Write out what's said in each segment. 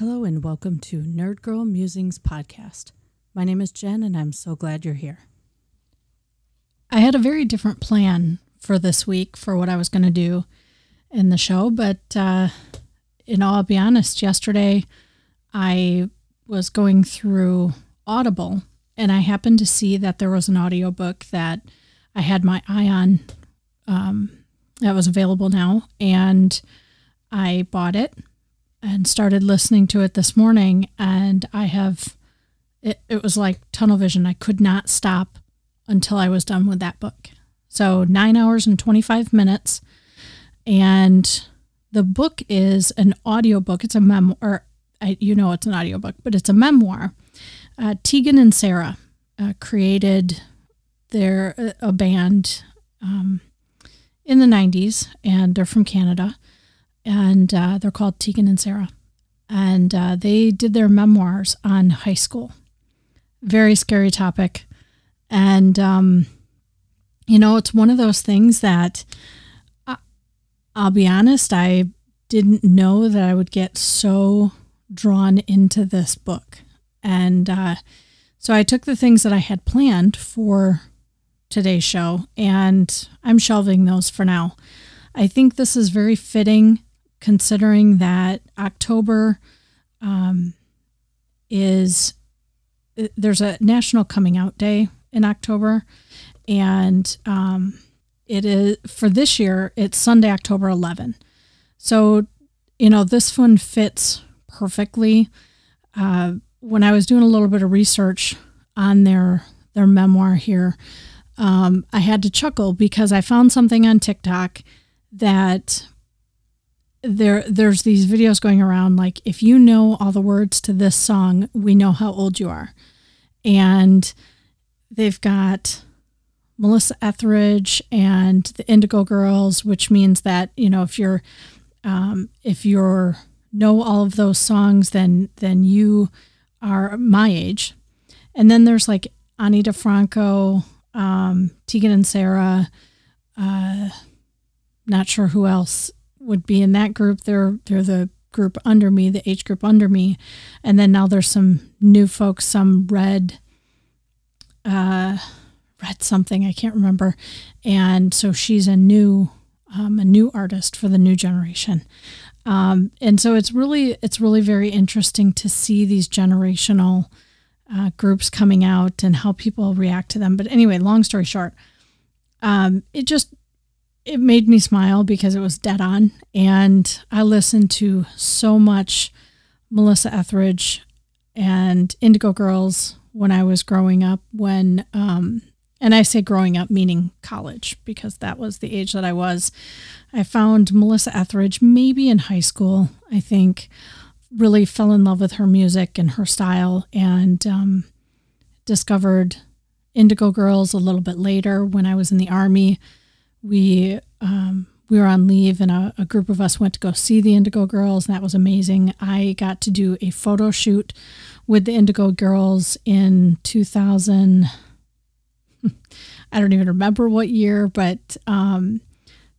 Hello and welcome to Nerd Girl Musings podcast. My name is Jen and I'm so glad you're here. I had a very different plan for this week for what I was going to do in the show, but uh, you know, I'll be honest, yesterday I was going through Audible and I happened to see that there was an audiobook that I had my eye on um, that was available now and I bought it and started listening to it this morning and I have it, it was like tunnel vision. I could not stop until I was done with that book. So 9 hours and 25 minutes and the book is an audiobook. It's a memoir. You know it's an audiobook, but it's a memoir. Uh, Tegan and Sara uh, created their uh, a band um, in the 90s and they're from Canada and uh, they're called Tegan and Sara. And uh, they did their memoirs on high school. Very scary topic. And, um, you know, it's one of those things that I, uh, I'll be honest, I didn't know that I would get so drawn into this book. And uh, so I took the things that I had planned for today's show and I'm shelving those for now. I think this is very fitting considering that October um, is there's a National Coming Out Day in October, and um, it is for this year. It's Sunday, October 11. So, you know, this one fits perfectly. Uh, when I was doing a little bit of research on their their memoir here, um, I had to chuckle because I found something on TikTok that there there's these videos going around like if you know all the words to this song, we know how old you are. And they've got Melissa Etheridge and the Indigo Girls, which means that, you know, if you're um, if you're know all of those songs, then then you are my age. And then there's like Ani DiFranco, um, Tegan and Sara, uh, not sure who else would be in that group. They're they're the group under me, the age group under me, and then now there's some new folks, some red, uh, red something I can't remember, and so she's a new um, a new artist for the new generation. Um, and so it's really it's really very interesting to see these generational uh, groups coming out and how people react to them. But anyway, long story short, um, it just it made me smile because it was dead on. And I listened to so much Melissa Etheridge and Indigo Girls when I was growing up. When, um, and I say growing up meaning college because that was the age that I was. I found Melissa Etheridge maybe in high school, I think, really fell in love with her music and her style and um, discovered Indigo Girls a little bit later when I was in the Army we um, we were on leave and a, a, group of us went to go see the Indigo Girls, and that was amazing. I got to do a photo shoot with the Indigo Girls in 2000. I don't even remember what year, but um,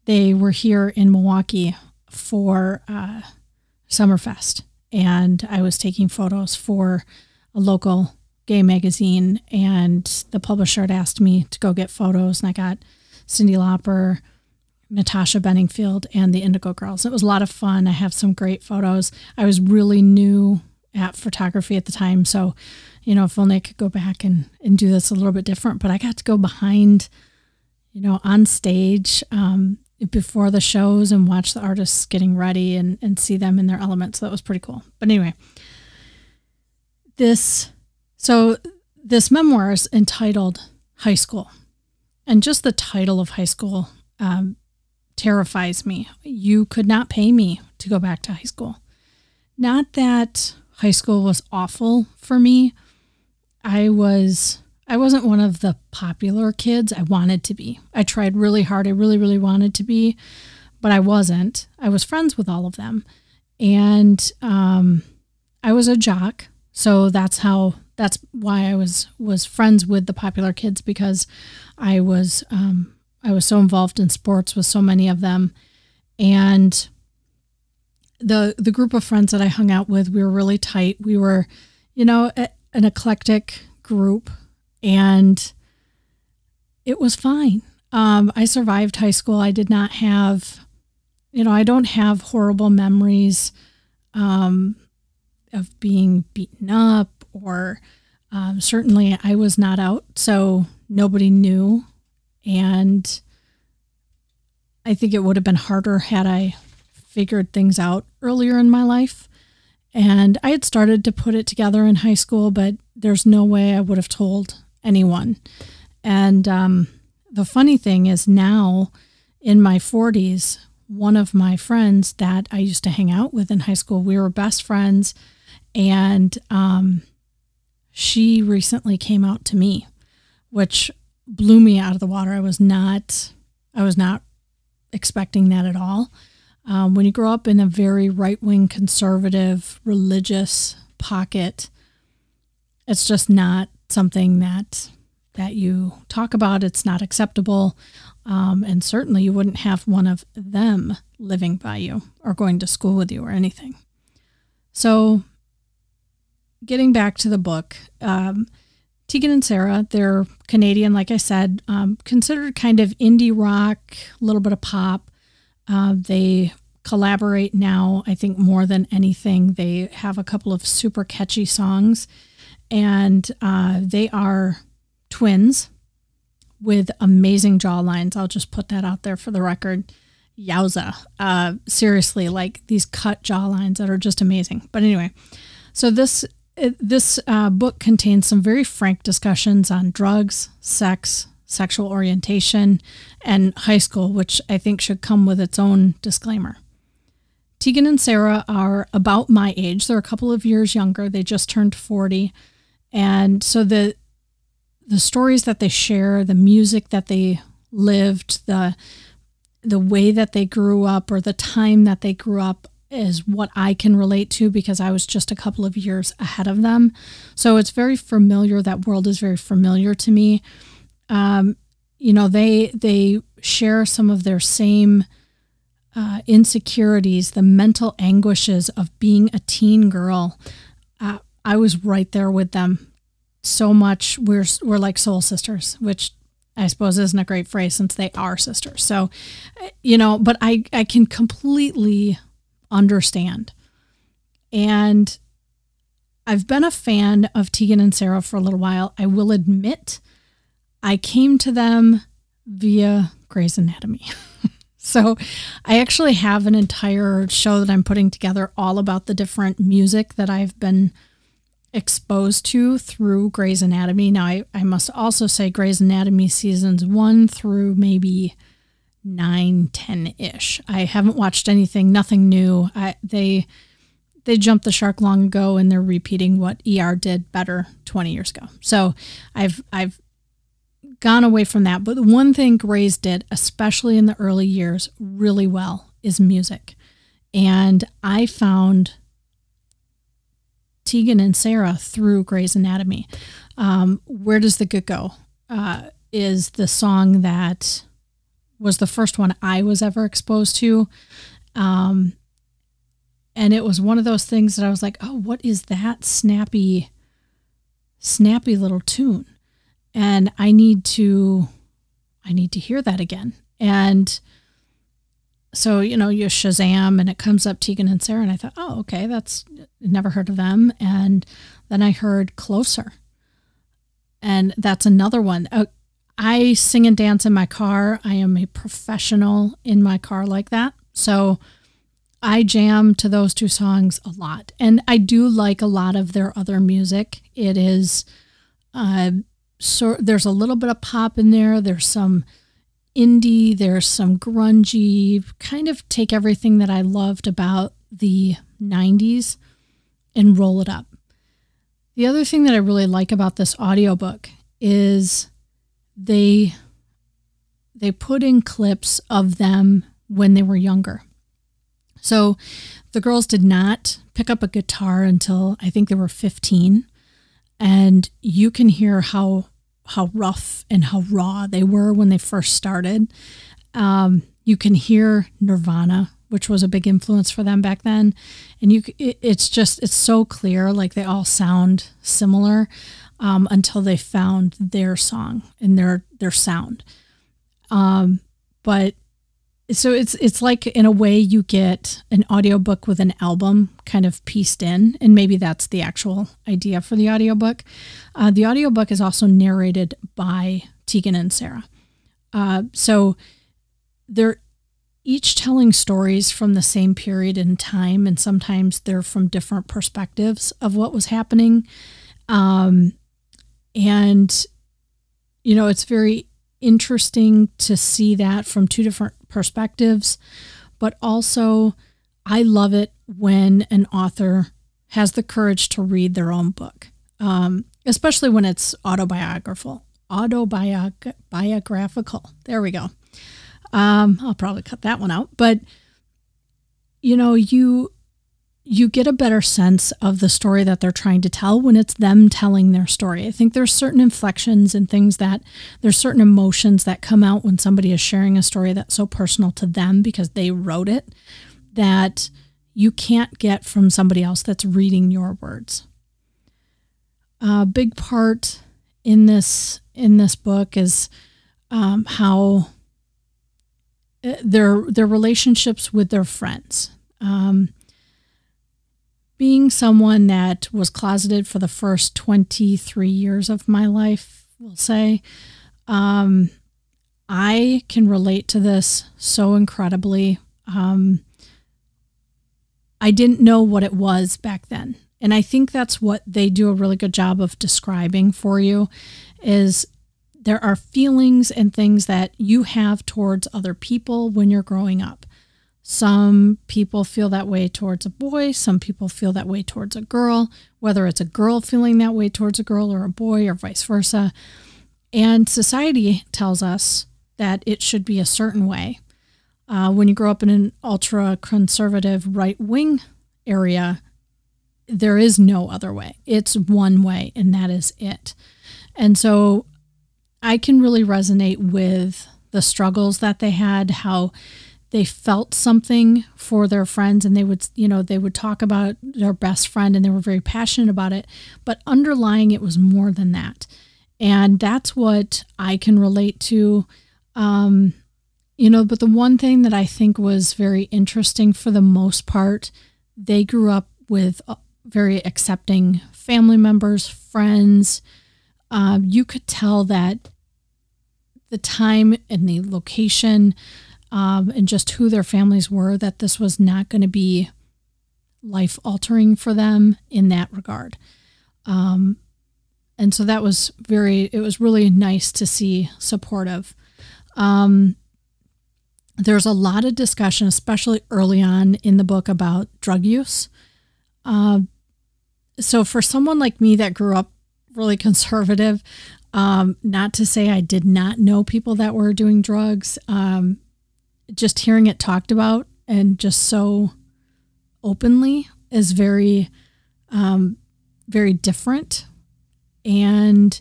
they were here in Milwaukee for uh, Summerfest, and I was taking photos for a local gay magazine, and the publisher had asked me to go get photos, and I got Cyndi Lauper, Natasha Bedingfield, and the Indigo Girls. It was a lot of fun. I have some great photos. I was really new at photography at the time. So, you know, if only I could go back and, and do this a little bit different. But I got to go behind, you know, on stage um, before the shows and watch the artists getting ready and, and see them in their element. So that was pretty cool. But anyway, this, so this memoir is entitled High School. And just the title of high school um, terrifies me. You could not pay me to go back to high school. Not that high school was awful for me. I was I wasn't one of the popular kids I wanted to be. I tried really hard. I really really wanted to be, but I wasn't. I was friends with all of them. And um, I was a jock, so that's how that's why I was was friends with the popular kids because I was um, I was so involved in sports with so many of them, and the the group of friends that I hung out with, we were really tight. We were, you know, a, an eclectic group, and it was fine. Um, I survived high school. I did not have, you know, I don't have horrible memories um, of being beaten up, or um, certainly I was not out, so nobody knew. And I think it would have been harder had I figured things out earlier in my life. And I had started to put it together in high school, but there's no way I would have told anyone. And um, the funny thing is now in my 40s, one of my friends that I used to hang out with in high school, we were best friends. And um, she recently came out to me, which blew me out of the water. I was not, I was not expecting that at all. Um, when you grow up in a very right wing, conservative, religious pocket, it's just not something that that you talk about. It's not acceptable, um, and certainly you wouldn't have one of them living by you or going to school with you or anything. So, getting back to the book, um, Tegan and Sara, they're Canadian, like I said, um, considered kind of indie rock, a little bit of pop. Uh, they collaborate now, I think, more than anything. They have a couple of super catchy songs, and uh, they are twins with amazing jawlines. I'll just put that out there for the record. Yowza. Uh, seriously, like these cut jawlines that are just amazing. But anyway, so this this uh, book contains some very frank discussions on drugs, sex, sexual orientation, and high school, which I think should come with its own disclaimer. Tegan and Sara are about my age. They're a couple of years younger. They just turned 40. And so the the stories that they share, the music that they lived, the the way that they grew up or the time that they grew up is what I can relate to because I was just a couple of years ahead of them. So it's very familiar. That world is very familiar to me. Um, you know, they they share some of their same uh, insecurities, the mental anguishes of being a teen girl. Uh, I was right there with them so much. We're we're like soul sisters, which I suppose isn't a great phrase since they are sisters. So, you know, but I I can completely understand, and I've been a fan of Tegan and Sara for a little while. I will admit, I came to them via Grey's Anatomy. So, I actually have an entire show that I'm putting together all about the different music that I've been exposed to through Grey's Anatomy. Now, I, I must also say Grey's Anatomy seasons one through maybe nine, 10 ish. I haven't watched anything, nothing new. I, they they jumped the shark long ago and they're repeating what ER did better 20 years ago. So I've I've gone away from that. But the one thing Grey's did, especially in the early years, really well is music. And I found Tegan and Sara through Grey's Anatomy. Um, Where Does the Good Go? Uh, is the song that was the first one I was ever exposed to. Um, and it was one of those things that I was like, oh, what is that snappy, snappy little tune? and I need to I need to hear that again. And so, you know, you Shazam and it comes up Tegan and Sara. and I thought, "Oh, okay, that's never heard of them." And then I heard Closer. And that's another one. Uh, I sing and dance in my car. I am a professional in my car like that. So I jam to those two songs a lot. And I do like a lot of their other music. It is uh, so there's a little bit of pop in there. There's some indie, there's some grungy, kind of take everything that I loved about the 90s and roll it up. The other thing that I really like about this audiobook is they they put in clips of them when they were younger. So the girls did not pick up a guitar until I think they were 15 and you can hear how how rough and how raw they were when they first started. Um, you can hear Nirvana which was a big influence for them back then. And you, it, it's just it's so clear, like they all sound similar um, until they found their song and their their sound. Um, but so it's it's like in a way you get an audiobook with an album kind of pieced in and maybe that's the actual idea for the audiobook. Uh, the audiobook is also narrated by tegan and sara. Uh, so they're each telling stories from the same period in time and sometimes they're from different perspectives of what was happening. Um, and you know it's very interesting to see that from two different perspectives, but also I love it when an author has the courage to read their own book, um, especially when it's autobiographical. Autobiographical. There we go. Um, I'll probably cut that one out, but you know, you you get a better sense of the story that they're trying to tell when it's them telling their story. I think there's certain inflections and things that there's certain emotions that come out when somebody is sharing a story that's so personal to them because they wrote it that you can't get from somebody else that's reading your words. A big part in this in this book is um, how uh, their their relationships with their friends. Um, being someone that was closeted for the first 23 years of my life, we'll say, um, I can relate to this so incredibly. Um, I didn't know what it was back then. And I think that's what they do a really good job of describing for you is there are feelings and things that you have towards other people when you're growing up. Some people feel that way towards a boy, some people feel that way towards a girl, whether it's a girl feeling that way towards a girl or a boy or vice versa. And society tells us that it should be a certain way. Uh, when you grow up in an ultra conservative right wing area, there is no other way. It's one way, and that is it. And so I can really resonate with the struggles that they had, how they felt something for their friends and they would you know they would talk about their best friend and they were very passionate about it. But underlying it was more than that. And that's what i can relate to. Um, you know but the one thing that i think was very interesting for the most part they grew up with uh, very accepting family members friends. Uh, you could tell that the time and the location um, and just who their families were, that this was not going to be life altering for them in that regard. Um, and so that was very, it was really nice to see supportive. Um, there's a lot of discussion, especially early on in the book, about drug use. Uh, so for someone like me that grew up really conservative, um, not to say I did not know people that were doing drugs. Um, just hearing it talked about and just so openly is very um, very different. And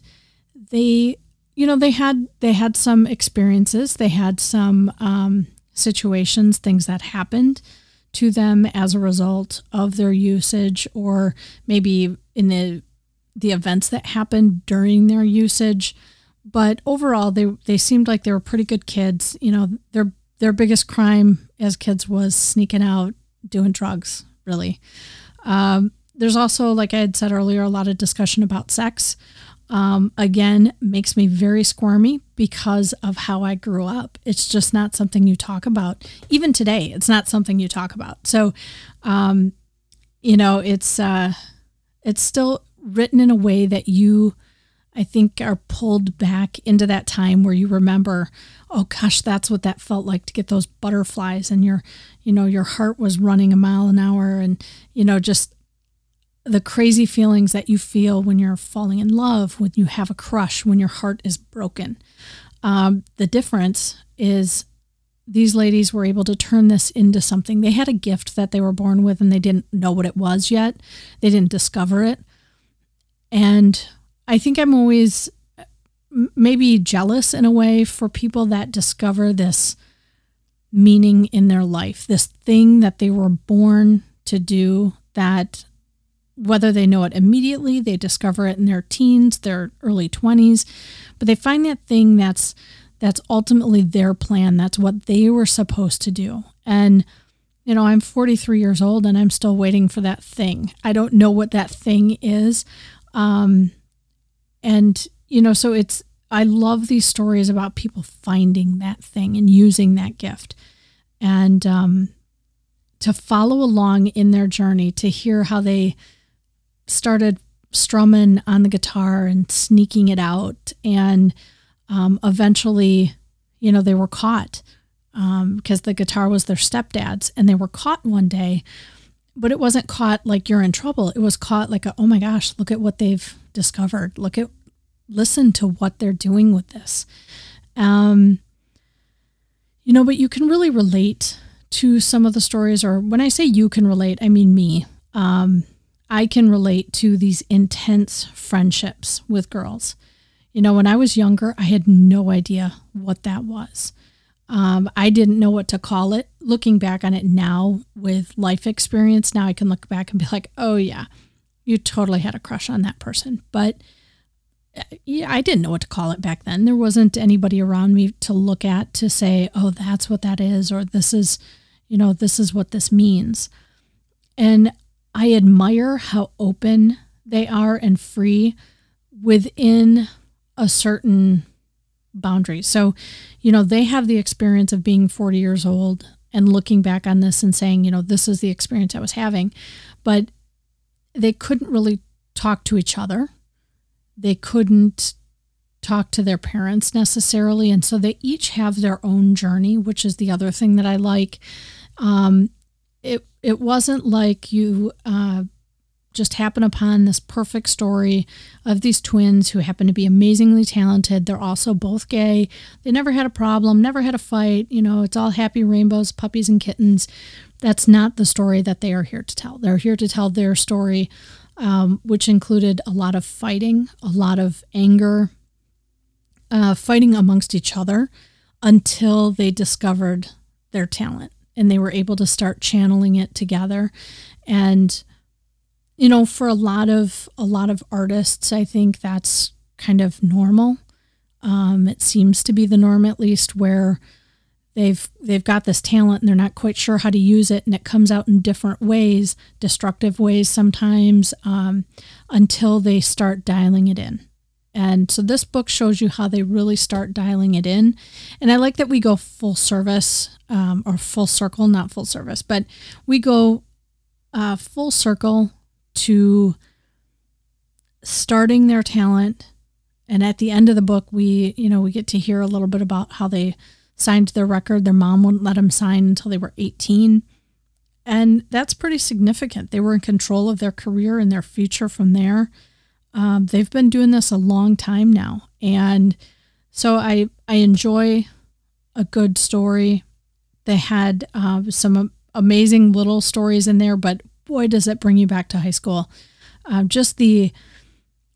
they you know they had they had some experiences. They had some um, situations things that happened to them as a result of their usage or maybe in the the events that happened during their usage. But overall they they seemed like they were pretty good kids. You know they're their biggest crime as kids was sneaking out, doing drugs, really. Um, there's also, like I had said earlier, a lot of discussion about sex. Um, again, makes me very squirmy because of how I grew up. It's just not something you talk about. Even today, it's not something you talk about. So, um, you know, it's uh, it's still written in a way that you I think are pulled back into that time where you remember, oh gosh, that's what that felt like to get those butterflies and your, you know, your heart was running a mile an hour and, you know, just the crazy feelings that you feel when you're falling in love, when you have a crush, when your heart is broken. Um, the difference is these ladies were able to turn this into something. They had a gift that they were born with and they didn't know what it was yet. They didn't discover it. And I think I'm always maybe jealous in a way for people that discover this meaning in their life, this thing that they were born to do that whether they know it immediately, they discover it in their teens, their early 20s, but they find that thing that's that's ultimately their plan. That's what they were supposed to do. And you know, I'm 43 years old and I'm still waiting for that thing. I don't know what that thing is. Um and you know, so it's I love these stories about people finding that thing and using that gift. And um to follow along in their journey, to hear how they started strumming on the guitar and sneaking it out. And um, eventually, you know, they were caught because um, the guitar was their stepdad's and they were caught one day. But it wasn't caught like you're in trouble. It was caught like, a, oh my gosh, look at what they've discovered. Look at, listen to what they're doing with this. Um, you know, but you can really relate to some of the stories, or when I say you can relate, I mean me. Um, I can relate to these intense friendships with girls. You know, when I was younger, I had no idea what that was. Um, I didn't know what to call it. Looking back on it now with life experience, now I can look back and be like, oh, yeah, you totally had a crush on that person. But uh, yeah, I didn't know what to call it back then. There wasn't anybody around me to look at to say, oh, that's what that is, or this is, you know, this is what this means. And I admire how open they are and free within a certain boundary. So, you know, they have the experience of being 40 years old and looking back on this and saying, you know, this is the experience I was having. But they couldn't really talk to each other. They couldn't talk to their parents necessarily. And so they each have their own journey, which is the other thing that I like. Um, it it wasn't like you uh, just happen upon this perfect story of these twins who happen to be amazingly talented. They're also both gay. They never had a problem, never had a fight. You know, it's all happy rainbows, puppies and kittens. That's not the story that they are here to tell. They're here to tell their story, um, which included a lot of fighting, a lot of anger, uh, fighting amongst each other until they discovered their talent and they were able to start channeling it together and you know for a lot of a lot of artists i think that's kind of normal um, it seems to be the norm at least where they've they've got this talent and they're not quite sure how to use it and it comes out in different ways destructive ways sometimes um, until they start dialing it in and so this book shows you how they really start dialing it in. And I like that we go full service um, or full circle, not full service, but we go uh, full circle to starting their talent. And at the end of the book, we, you know, we get to hear a little bit about how they signed their record. Their mom wouldn't let them sign until they were 18. And that's pretty significant. They were in control of their career and their future from there. Um, they've been doing this a long time now, and so I I enjoy a good story. They had uh, some amazing little stories in there, but boy, does it bring you back to high school. Uh, just the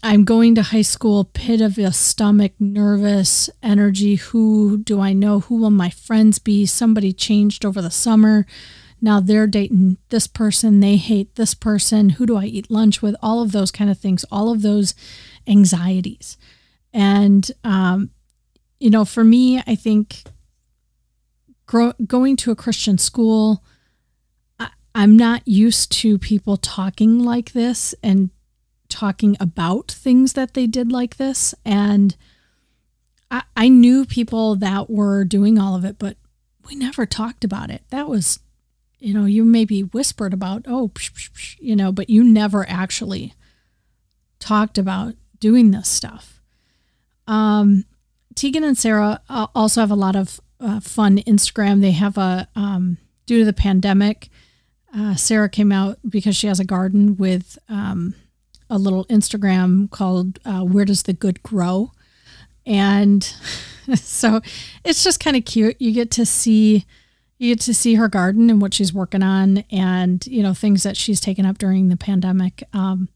I'm going to high school, pit of the stomach, nervous energy. Who do I know? Who will my friends be? Somebody changed over the summer now they're dating this person, they hate this person, who do I eat lunch with? All of those kind of things, all of those anxieties. And, um, you know, for me, I think grow, going to a Christian school, I'm not used to people talking like this and talking about things that they did like this. And I, I knew people that were doing all of it, but we never talked about it. That was you know, you maybe whispered about, oh, psh, psh, psh, you know, but you never actually talked about doing this stuff. Um, Tegan and Sara uh, also have a lot of uh, fun Instagram. They have a, um, due to the pandemic, uh, Sara came out because she has a garden with um, a little Instagram called uh, Where Does the Good Grow? And so it's just kind of cute. You get to see you get to see her garden and what she's working on and you know things that she's taken up during the pandemic um,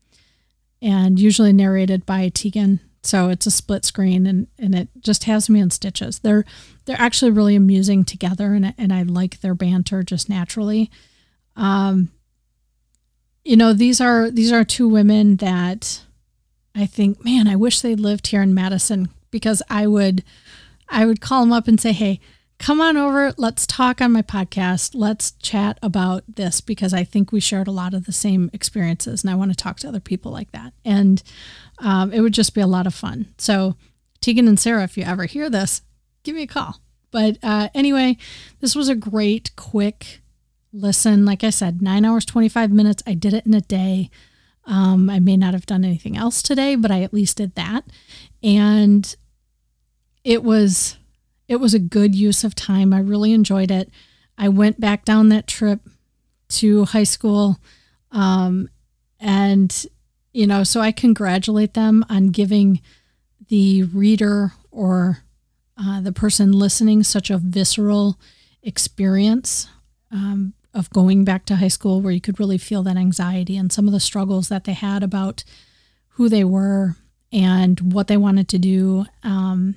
and usually narrated by tegan So it's a split screen and, and it just has me in stitches. They're they're actually really amusing together and and I like their banter just naturally. Um you know, these are these are two women that I think, man, I wish they lived here in Madison because I would I would call them up and say, "Hey, come on over. Let's talk on my podcast. Let's chat about this because I think we shared a lot of the same experiences and I want to talk to other people like that. And um, it would just be a lot of fun. So, Tegan and Sara, if you ever hear this, give me a call. But uh, anyway, this was a great, quick listen. Like I said, nine hours, 25 minutes. I did it in a day. Um, I may not have done anything else today, but I at least did that. And it was it was a good use of time. I really enjoyed it. I went back down that trip to high school. Um, and, you know, so I congratulate them on giving the reader or uh, the person listening such a visceral experience um, of going back to high school where you could really feel that anxiety and some of the struggles that they had about who they were and what they wanted to do. Um,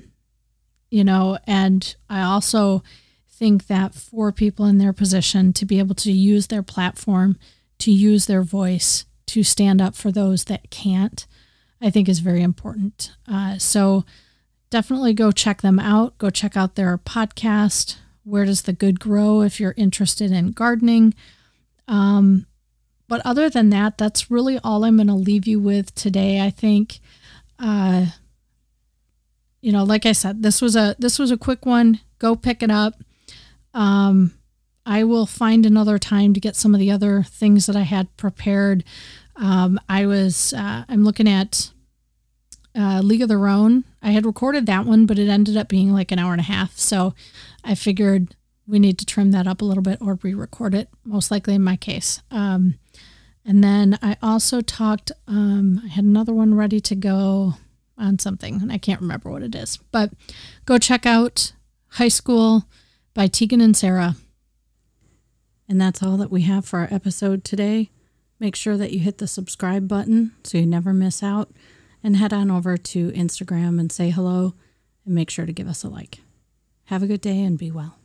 you know, and I also think that for people in their position to be able to use their platform, to use their voice, to stand up for those that can't, I think is very important. Uh, so definitely go check them out. Go check out their podcast. Where does the good grow? If you're interested in gardening. Um, but other than that, that's really all I'm going to leave you with today. I think. Uh, you know, like I said, this was a this was a quick one. Go pick it up. Um, I will find another time to get some of the other things that I had prepared. Um, I was uh, I'm looking at uh, League of Their Own. I had recorded that one, but it ended up being like an hour and a half. So I figured we need to trim that up a little bit or re-record it. Most likely in my case. Um, and then I also talked. Um, I had another one ready to go on something, and I can't remember what it is. But go check out High School by Tegan and Sara. And that's all that we have for our episode today. Make sure that you hit the subscribe button so you never miss out, and head on over to Instagram and say hello, and make sure to give us a like. Have a good day and be well.